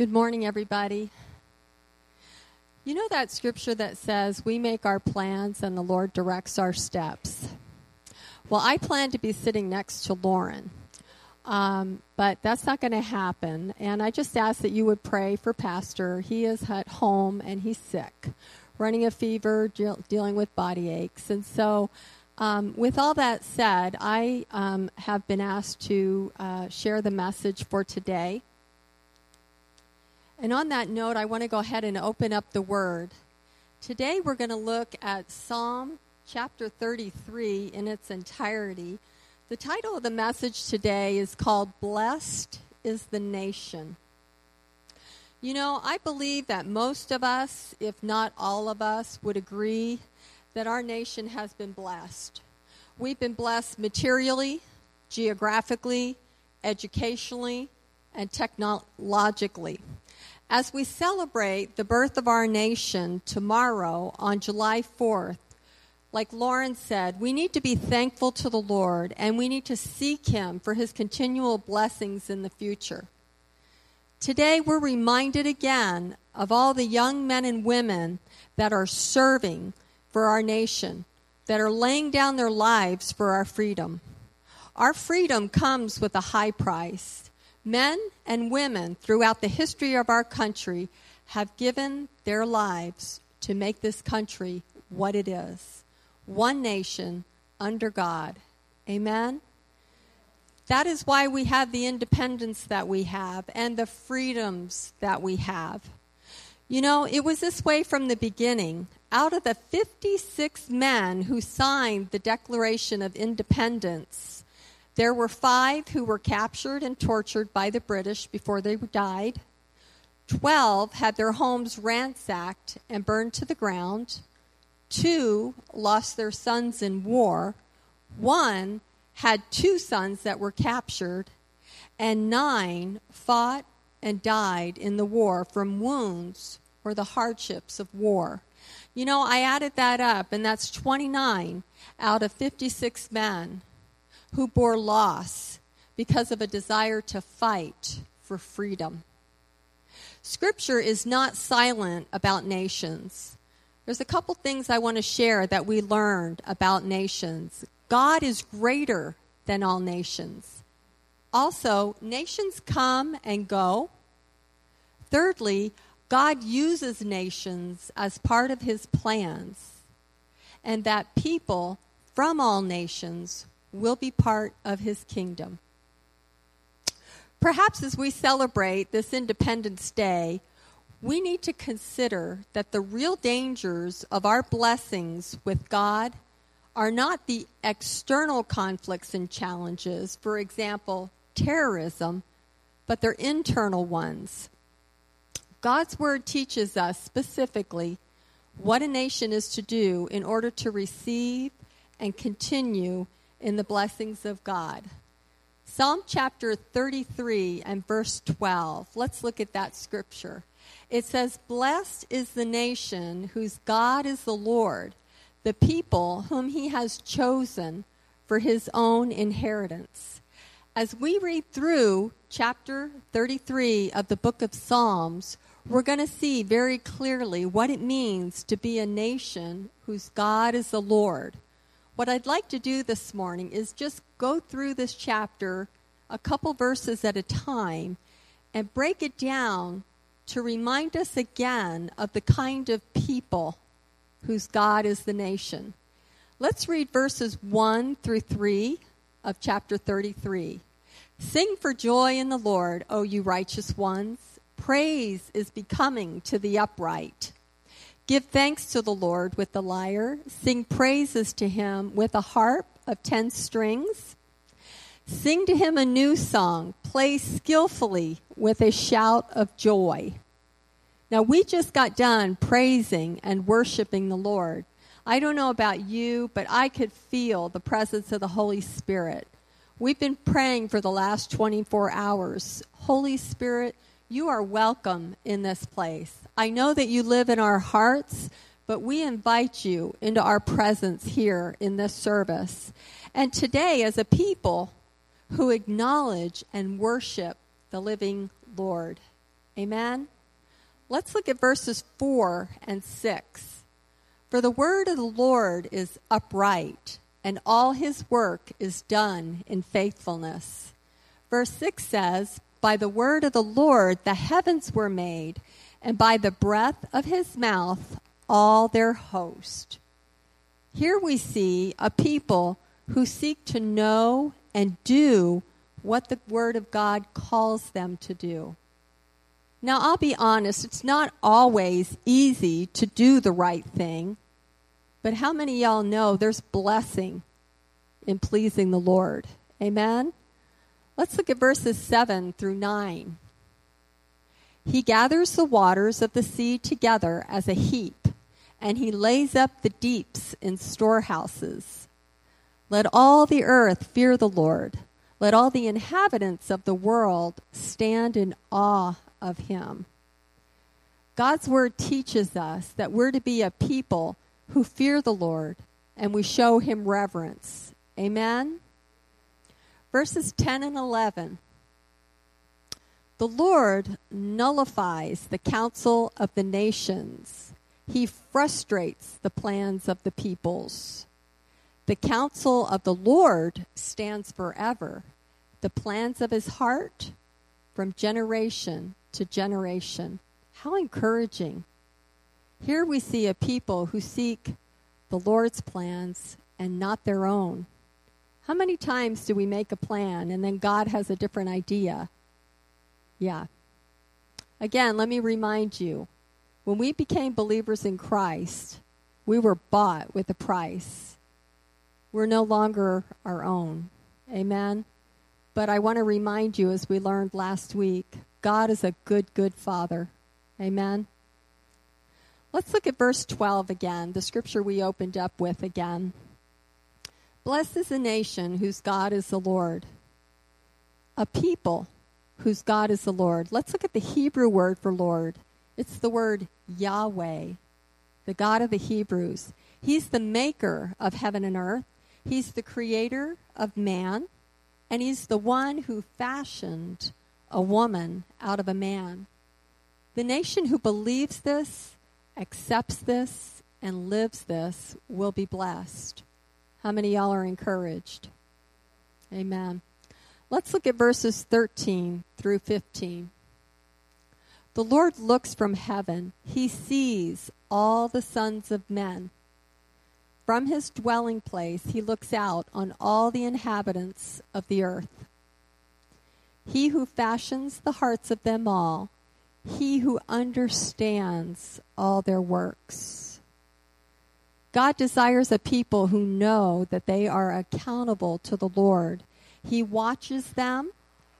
Good morning, everybody. You know that scripture that says, We make our plans and the Lord directs our steps? Well, I plan to be sitting next to Lauren, um, but that's not going to happen. And I just ask that you would pray for Pastor. He is at home and he's sick, running a fever, de- dealing with body aches. And so, um, with all that said, I um, have been asked to uh, share the message for today. And on that note, I want to go ahead and open up the Word. Today we're going to look at Psalm chapter 33 in its entirety. The title of the message today is called Blessed is the Nation. You know, I believe that most of us, if not all of us, would agree that our nation has been blessed. We've been blessed materially, geographically, educationally, and technologically. As we celebrate the birth of our nation tomorrow on July 4th, like Lauren said, we need to be thankful to the Lord and we need to seek Him for His continual blessings in the future. Today, we're reminded again of all the young men and women that are serving for our nation, that are laying down their lives for our freedom. Our freedom comes with a high price. Men and women throughout the history of our country have given their lives to make this country what it is one nation under God. Amen? That is why we have the independence that we have and the freedoms that we have. You know, it was this way from the beginning. Out of the 56 men who signed the Declaration of Independence, there were five who were captured and tortured by the British before they died. Twelve had their homes ransacked and burned to the ground. Two lost their sons in war. One had two sons that were captured. And nine fought and died in the war from wounds or the hardships of war. You know, I added that up, and that's 29 out of 56 men who bore loss because of a desire to fight for freedom. Scripture is not silent about nations. There's a couple things I want to share that we learned about nations. God is greater than all nations. Also, nations come and go. Thirdly, God uses nations as part of his plans, and that people from all nations will be part of his kingdom. Perhaps as we celebrate this Independence Day, we need to consider that the real dangers of our blessings with God are not the external conflicts and challenges, for example, terrorism, but they're internal ones. God's Word teaches us specifically what a nation is to do in order to receive and continue in the blessings of God. Psalm chapter 33 and verse 12. Let's look at that scripture. It says, Blessed is the nation whose God is the Lord, the people whom he has chosen for his own inheritance. As we read through chapter 33 of the book of Psalms, we're going to see very clearly what it means to be a nation whose God is the Lord what I'd like to do this morning is just go through this chapter a couple verses at a time and break it down to remind us again of the kind of people whose God is the nation. Let's read verses 1 through 3 of chapter 33. Sing for joy in the Lord, O you righteous ones. Praise is becoming to the upright. Give thanks to the Lord with the lyre. Sing praises to him with a harp of ten strings. Sing to him a new song. Play skillfully with a shout of joy. Now, we just got done praising and worshiping the Lord. I don't know about you, but I could feel the presence of the Holy Spirit. We've been praying for the last 24 hours. Holy Spirit, you are welcome in this place. I know that you live in our hearts, but we invite you into our presence here in this service. And today, as a people who acknowledge and worship the living Lord. Amen? Let's look at verses 4 and 6. For the word of the Lord is upright, and all his work is done in faithfulness. Verse 6 says, By the word of the Lord the heavens were made, and by the breath of his mouth all their host. Here we see a people who seek to know and do what the Word of God calls them to do. Now, I'll be honest, it's not always easy to do the right thing, but how many y'all know there's blessing in pleasing the Lord? Amen? Let's look at verses 7 through 9. He gathers the waters of the sea together as a heap, and he lays up the deeps in storehouses. Let all the earth fear the Lord. Let all the inhabitants of the world stand in awe of him. God's word teaches us that we're to be a people who fear the Lord and we show him reverence. Amen? Verses 10 and 11. The Lord nullifies the counsel of the nations. He frustrates the plans of the peoples. The counsel of the Lord stands forever, the plans of his heart from generation to generation. How encouraging. Here we see a people who seek the Lord's plans and not their own. How many times do we make a plan and then God has a different idea? Yeah. Again, let me remind you when we became believers in Christ, we were bought with a price. We're no longer our own. Amen. But I want to remind you, as we learned last week, God is a good, good Father. Amen. Let's look at verse 12 again, the scripture we opened up with again. Blessed is a nation whose God is the Lord, a people whose God is the Lord. Let's look at the Hebrew word for Lord. It's the word Yahweh, the God of the Hebrews. He's the maker of heaven and earth. He's the creator of man, and he's the one who fashioned a woman out of a man. The nation who believes this, accepts this, and lives this will be blessed. How many y'all are encouraged? Amen. Let's look at verses 13 through 15. The Lord looks from heaven. He sees all the sons of men. From his dwelling place, he looks out on all the inhabitants of the earth. He who fashions the hearts of them all, he who understands all their works. God desires a people who know that they are accountable to the Lord. He watches them,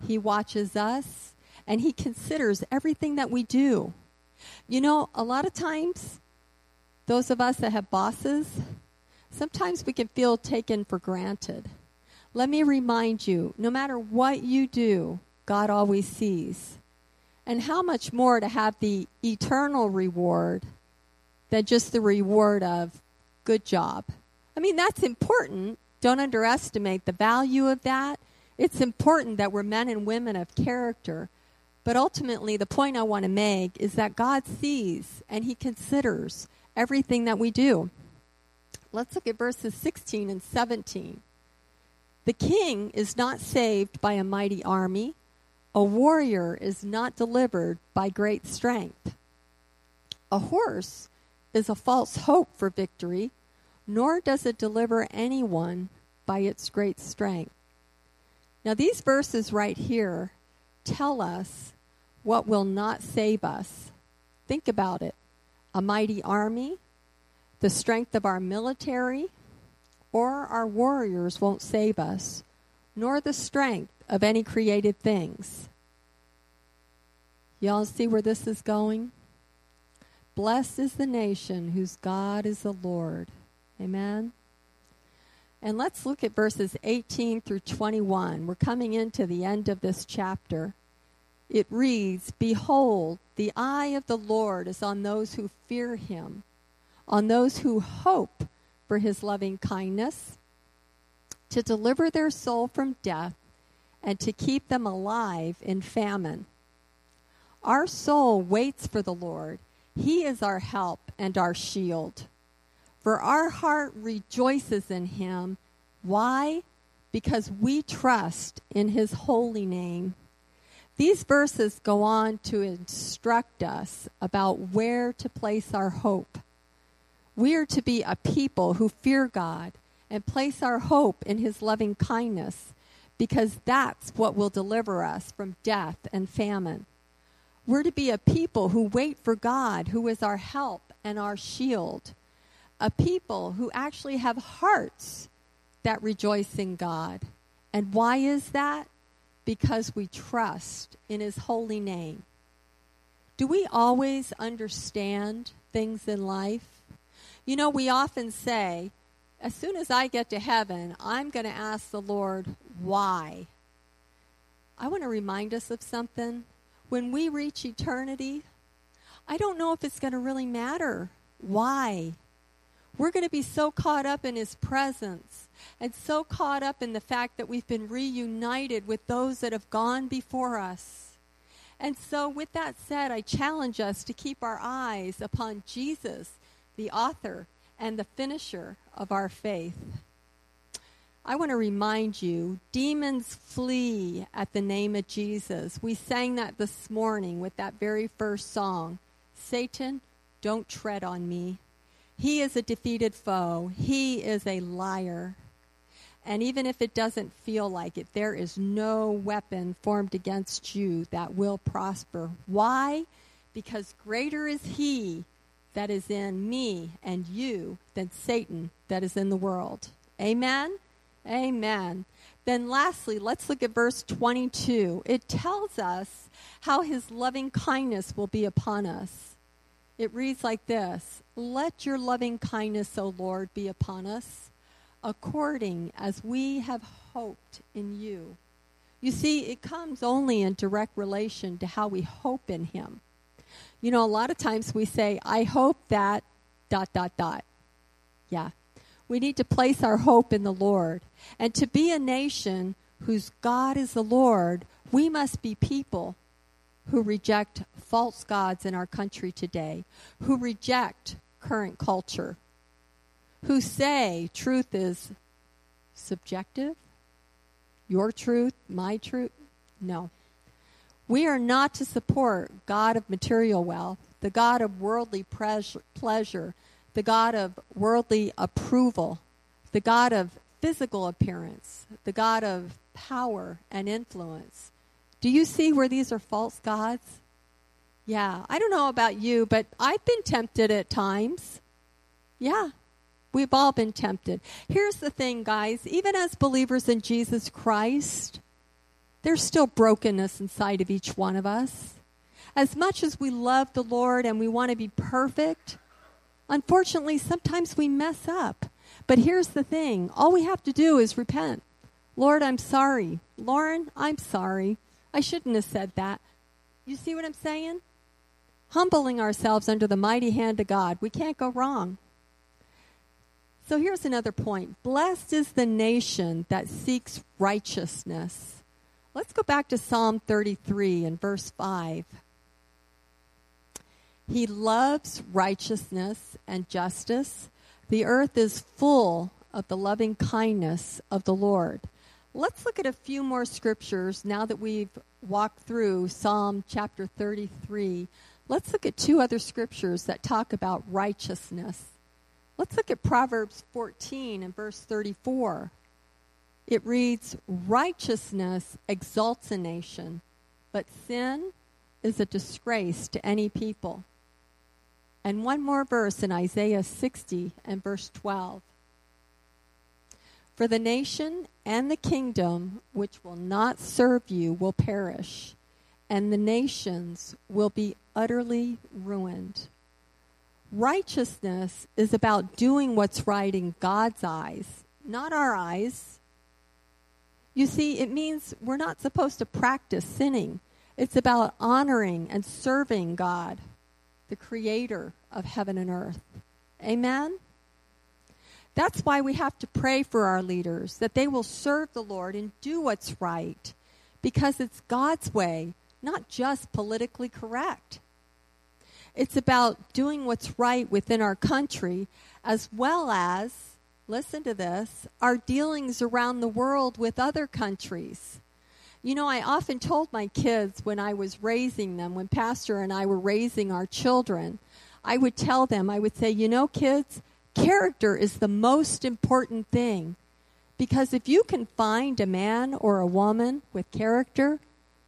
He watches us, and He considers everything that we do. You know, a lot of times, those of us that have bosses, sometimes we can feel taken for granted. Let me remind you no matter what you do, God always sees. And how much more to have the eternal reward than just the reward of good job. I mean, that's important. Don't underestimate the value of that. It's important that we're men and women of character. But ultimately, the point I want to make is that God sees and He considers everything that we do. Let's look at verses 16 and 17. The king is not saved by a mighty army. A warrior is not delivered by great strength. A horse is a false hope for victory, nor does it deliver anyone by its great strength. Now, these verses right here tell us what will not save us. Think about it a mighty army, the strength of our military or our warriors won't save us, nor the strength of any created things. Y'all see where this is going? Blessed is the nation whose God is the Lord. Amen. And let's look at verses 18 through 21. We're coming into the end of this chapter. It reads Behold, the eye of the Lord is on those who fear him on those who hope for his loving kindness, to deliver their soul from death, and to keep them alive in famine. Our soul waits for the Lord. He is our help and our shield. For our heart rejoices in him. Why? Because we trust in his holy name. These verses go on to instruct us about where to place our hope. We are to be a people who fear God and place our hope in his loving kindness because that's what will deliver us from death and famine. We're to be a people who wait for God, who is our help and our shield. A people who actually have hearts that rejoice in God. And why is that? Because we trust in His holy name. Do we always understand things in life? You know, we often say, as soon as I get to heaven, I'm going to ask the Lord, why? I want to remind us of something. When we reach eternity, I don't know if it's going to really matter why. We're going to be so caught up in His presence and so caught up in the fact that we've been reunited with those that have gone before us. And so, with that said, I challenge us to keep our eyes upon Jesus, the author and the finisher of our faith. I want to remind you demons flee at the name of Jesus. We sang that this morning with that very first song Satan, don't tread on me. He is a defeated foe, he is a liar. And even if it doesn't feel like it, there is no weapon formed against you that will prosper. Why? Because greater is he that is in me and you than Satan that is in the world. Amen? Amen. Then, lastly, let's look at verse 22. It tells us how his loving kindness will be upon us. It reads like this Let your loving kindness, O Lord, be upon us, according as we have hoped in you. You see, it comes only in direct relation to how we hope in him. You know, a lot of times we say, I hope that, dot, dot, dot. Yeah. We need to place our hope in the Lord. And to be a nation whose God is the Lord, we must be people who reject false gods in our country today, who reject current culture, who say truth is subjective, your truth, my truth. No. We are not to support God of material wealth, the God of worldly pleasure, the God of worldly approval, the God of physical appearance, the God of power and influence. Do you see where these are false gods? Yeah, I don't know about you, but I've been tempted at times. Yeah, we've all been tempted. Here's the thing, guys even as believers in Jesus Christ, there's still brokenness inside of each one of us. As much as we love the Lord and we want to be perfect, unfortunately, sometimes we mess up. But here's the thing all we have to do is repent. Lord, I'm sorry. Lauren, I'm sorry. I shouldn't have said that. You see what I'm saying? Humbling ourselves under the mighty hand of God. We can't go wrong. So here's another point Blessed is the nation that seeks righteousness Let's go back to Psalm 33 and verse 5. He loves righteousness and justice. The earth is full of the loving kindness of the Lord. Let's look at a few more scriptures now that we've walked through Psalm chapter 33. Let's look at two other scriptures that talk about righteousness. Let's look at Proverbs 14 and verse 34. It reads, Righteousness exalts a nation, but sin is a disgrace to any people. And one more verse in Isaiah 60 and verse 12. For the nation and the kingdom which will not serve you will perish, and the nations will be utterly ruined. Righteousness is about doing what's right in God's eyes, not our eyes, you see, it means we're not supposed to practice sinning. It's about honoring and serving God, the creator of heaven and earth. Amen? That's why we have to pray for our leaders, that they will serve the Lord and do what's right, because it's God's way, not just politically correct. It's about doing what's right within our country as well as, listen to this, our dealings around the world with other countries. You know, I often told my kids when I was raising them, when Pastor and I were raising our children, I would tell them, I would say, you know, kids, character is the most important thing. Because if you can find a man or a woman with character,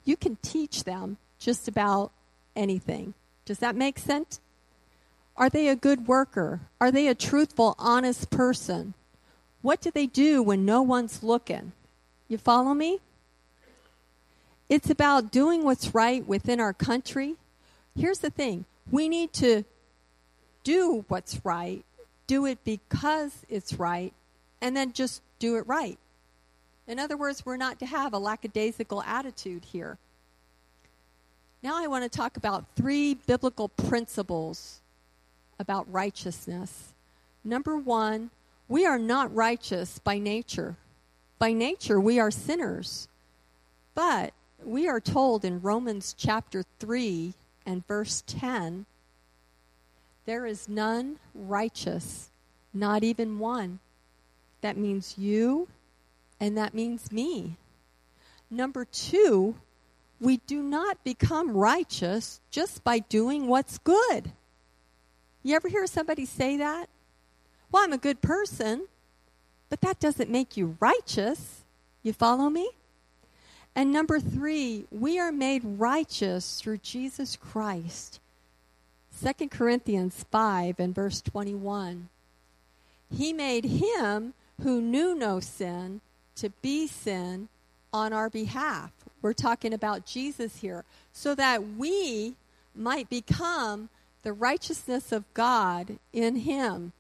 you can teach them just about anything. Does that make sense? Are they a good worker? Are they a truthful, honest person? What do they do when no one's looking? You follow me? It's about doing what's right within our country. Here's the thing we need to do what's right, do it because it's right, and then just do it right. In other words, we're not to have a lackadaisical attitude here. Now I want to talk about three biblical principles about righteousness. Number one, we are not righteous by nature. By nature, we are sinners. But we are told in Romans chapter 3 and verse 10 there is none righteous, not even one. That means you, and that means me. Number two, we do not become righteous just by doing what's good. You ever hear somebody say that? Well, I'm a good person, but that doesn't make you righteous. You follow me? And number three, we are made righteous through Jesus Christ. 2 Corinthians 5 and verse 21. He made him who knew no sin to be sin on our behalf. We're talking about Jesus here. So that we might become the righteousness of God in him.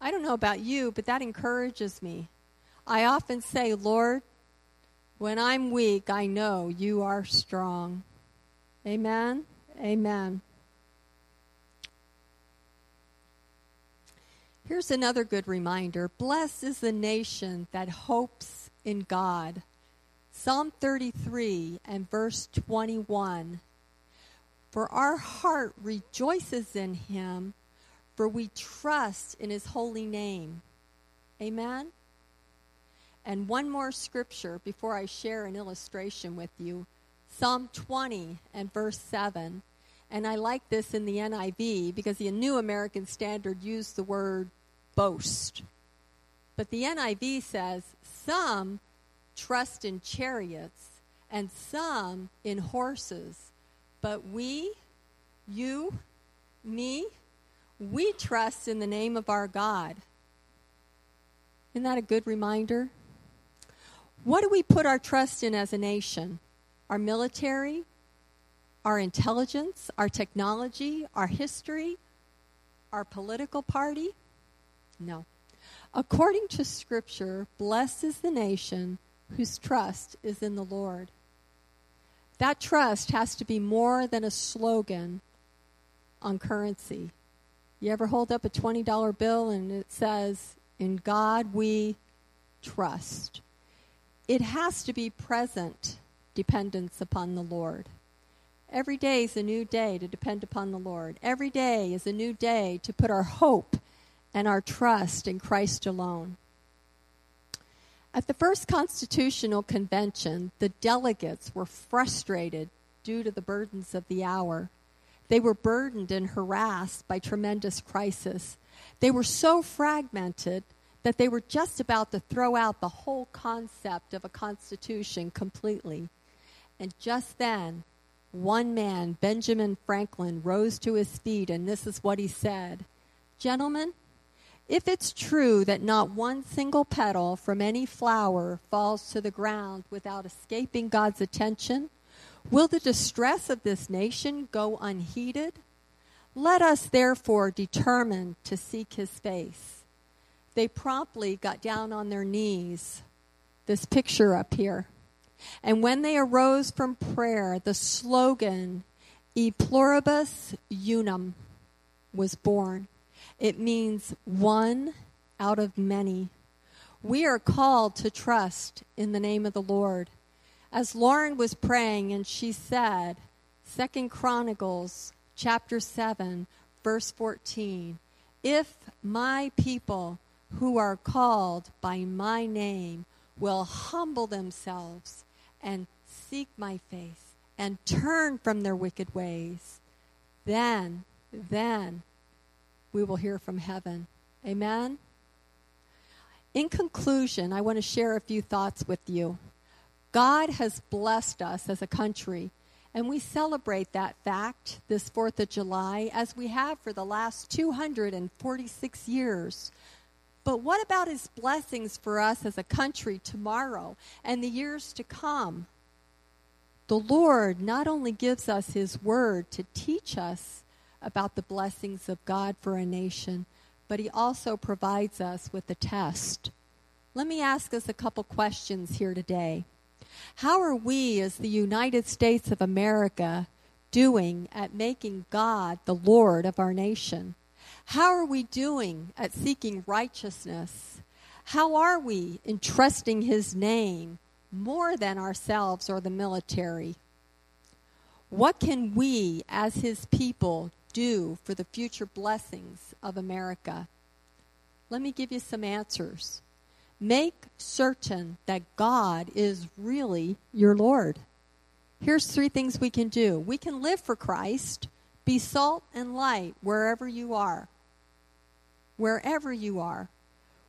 I don't know about you, but that encourages me. I often say, Lord, when I'm weak, I know you are strong. Amen. Amen. Here's another good reminder Blessed is the nation that hopes in God. Psalm 33 and verse 21. For our heart rejoices in him, for we trust in his holy name. Amen? And one more scripture before I share an illustration with you Psalm 20 and verse 7. And I like this in the NIV because the New American Standard used the word boast. But the NIV says some trust in chariots and some in horses. But we, you, me, we trust in the name of our God. Isn't that a good reminder? What do we put our trust in as a nation? Our military, our intelligence, our technology, our history, our political party? No. According to Scripture, blessed is the nation whose trust is in the Lord. That trust has to be more than a slogan on currency. You ever hold up a $20 bill and it says, In God we trust? It has to be present dependence upon the Lord. Every day is a new day to depend upon the Lord. Every day is a new day to put our hope and our trust in Christ alone. At the first Constitutional Convention, the delegates were frustrated due to the burdens of the hour. They were burdened and harassed by tremendous crisis. They were so fragmented that they were just about to throw out the whole concept of a constitution completely. And just then, one man, Benjamin Franklin, rose to his feet, and this is what he said Gentlemen, if it's true that not one single petal from any flower falls to the ground without escaping God's attention, will the distress of this nation go unheeded? Let us therefore determine to seek his face. They promptly got down on their knees. This picture up here. And when they arose from prayer, the slogan, E pluribus unum, was born. It means one out of many. We are called to trust in the name of the Lord. as Lauren was praying and she said, Second Chronicles chapter 7, verse 14, if my people who are called by my name will humble themselves and seek my face and turn from their wicked ways, then, then we will hear from heaven. Amen? In conclusion, I want to share a few thoughts with you. God has blessed us as a country, and we celebrate that fact this 4th of July as we have for the last 246 years. But what about his blessings for us as a country tomorrow and the years to come? The Lord not only gives us his word to teach us about the blessings of God for a nation, but he also provides us with a test. Let me ask us a couple questions here today. How are we, as the United States of America, doing at making God the Lord of our nation? How are we doing at seeking righteousness? How are we in trusting His name more than ourselves or the military? What can we, as His people, do for the future blessings of America? Let me give you some answers. Make certain that God is really your Lord. Here's three things we can do we can live for Christ, be salt and light wherever you are. Wherever you are.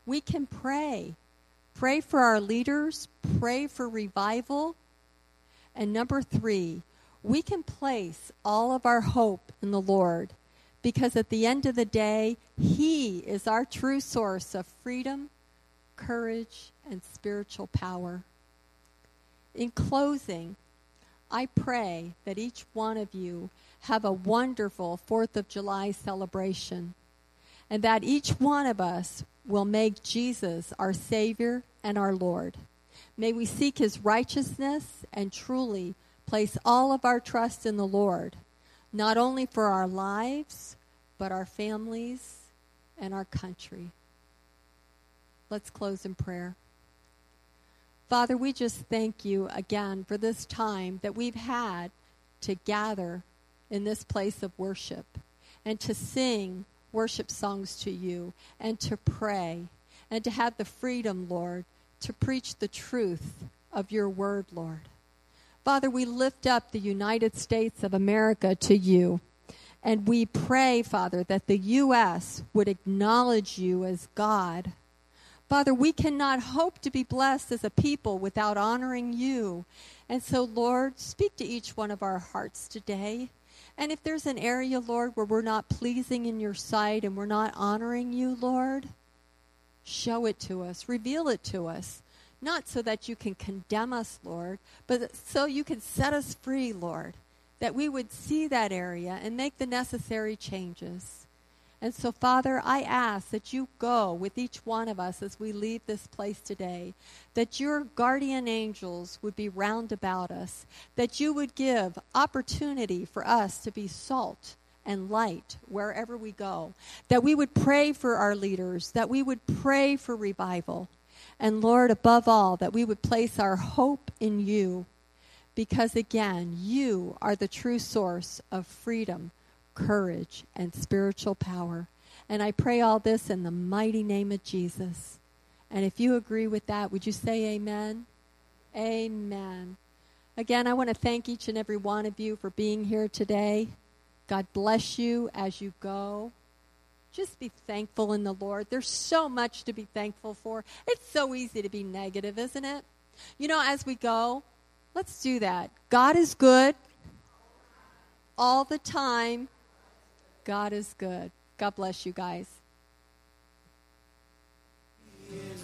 We can pray. Pray for our leaders, pray for revival. And number three, we can place all of our hope in the Lord because at the end of the day, He is our true source of freedom, courage, and spiritual power. In closing, I pray that each one of you have a wonderful 4th of July celebration and that each one of us will make Jesus our Savior and our Lord. May we seek His righteousness and truly place all of our trust in the Lord, not only for our lives, but our families and our country. Let's close in prayer. Father, we just thank you again for this time that we've had to gather in this place of worship and to sing worship songs to you and to pray and to have the freedom, Lord, to preach the truth of your word, Lord. Father, we lift up the United States of America to you. And we pray, Father, that the U.S. would acknowledge you as God. Father, we cannot hope to be blessed as a people without honoring you. And so, Lord, speak to each one of our hearts today. And if there's an area, Lord, where we're not pleasing in your sight and we're not honoring you, Lord, show it to us, reveal it to us not so that you can condemn us, Lord, but so you can set us free, Lord, that we would see that area and make the necessary changes. And so, Father, I ask that you go with each one of us as we leave this place today, that your guardian angels would be round about us, that you would give opportunity for us to be salt and light wherever we go, that we would pray for our leaders, that we would pray for revival, and Lord, above all, that we would place our hope in you because, again, you are the true source of freedom, courage, and spiritual power. And I pray all this in the mighty name of Jesus. And if you agree with that, would you say amen? Amen. Again, I want to thank each and every one of you for being here today. God bless you as you go just be thankful in the Lord. There's so much to be thankful for. It's so easy to be negative, isn't it? You know, as we go, let's do that. God is good all the time. God is good. God bless you guys. His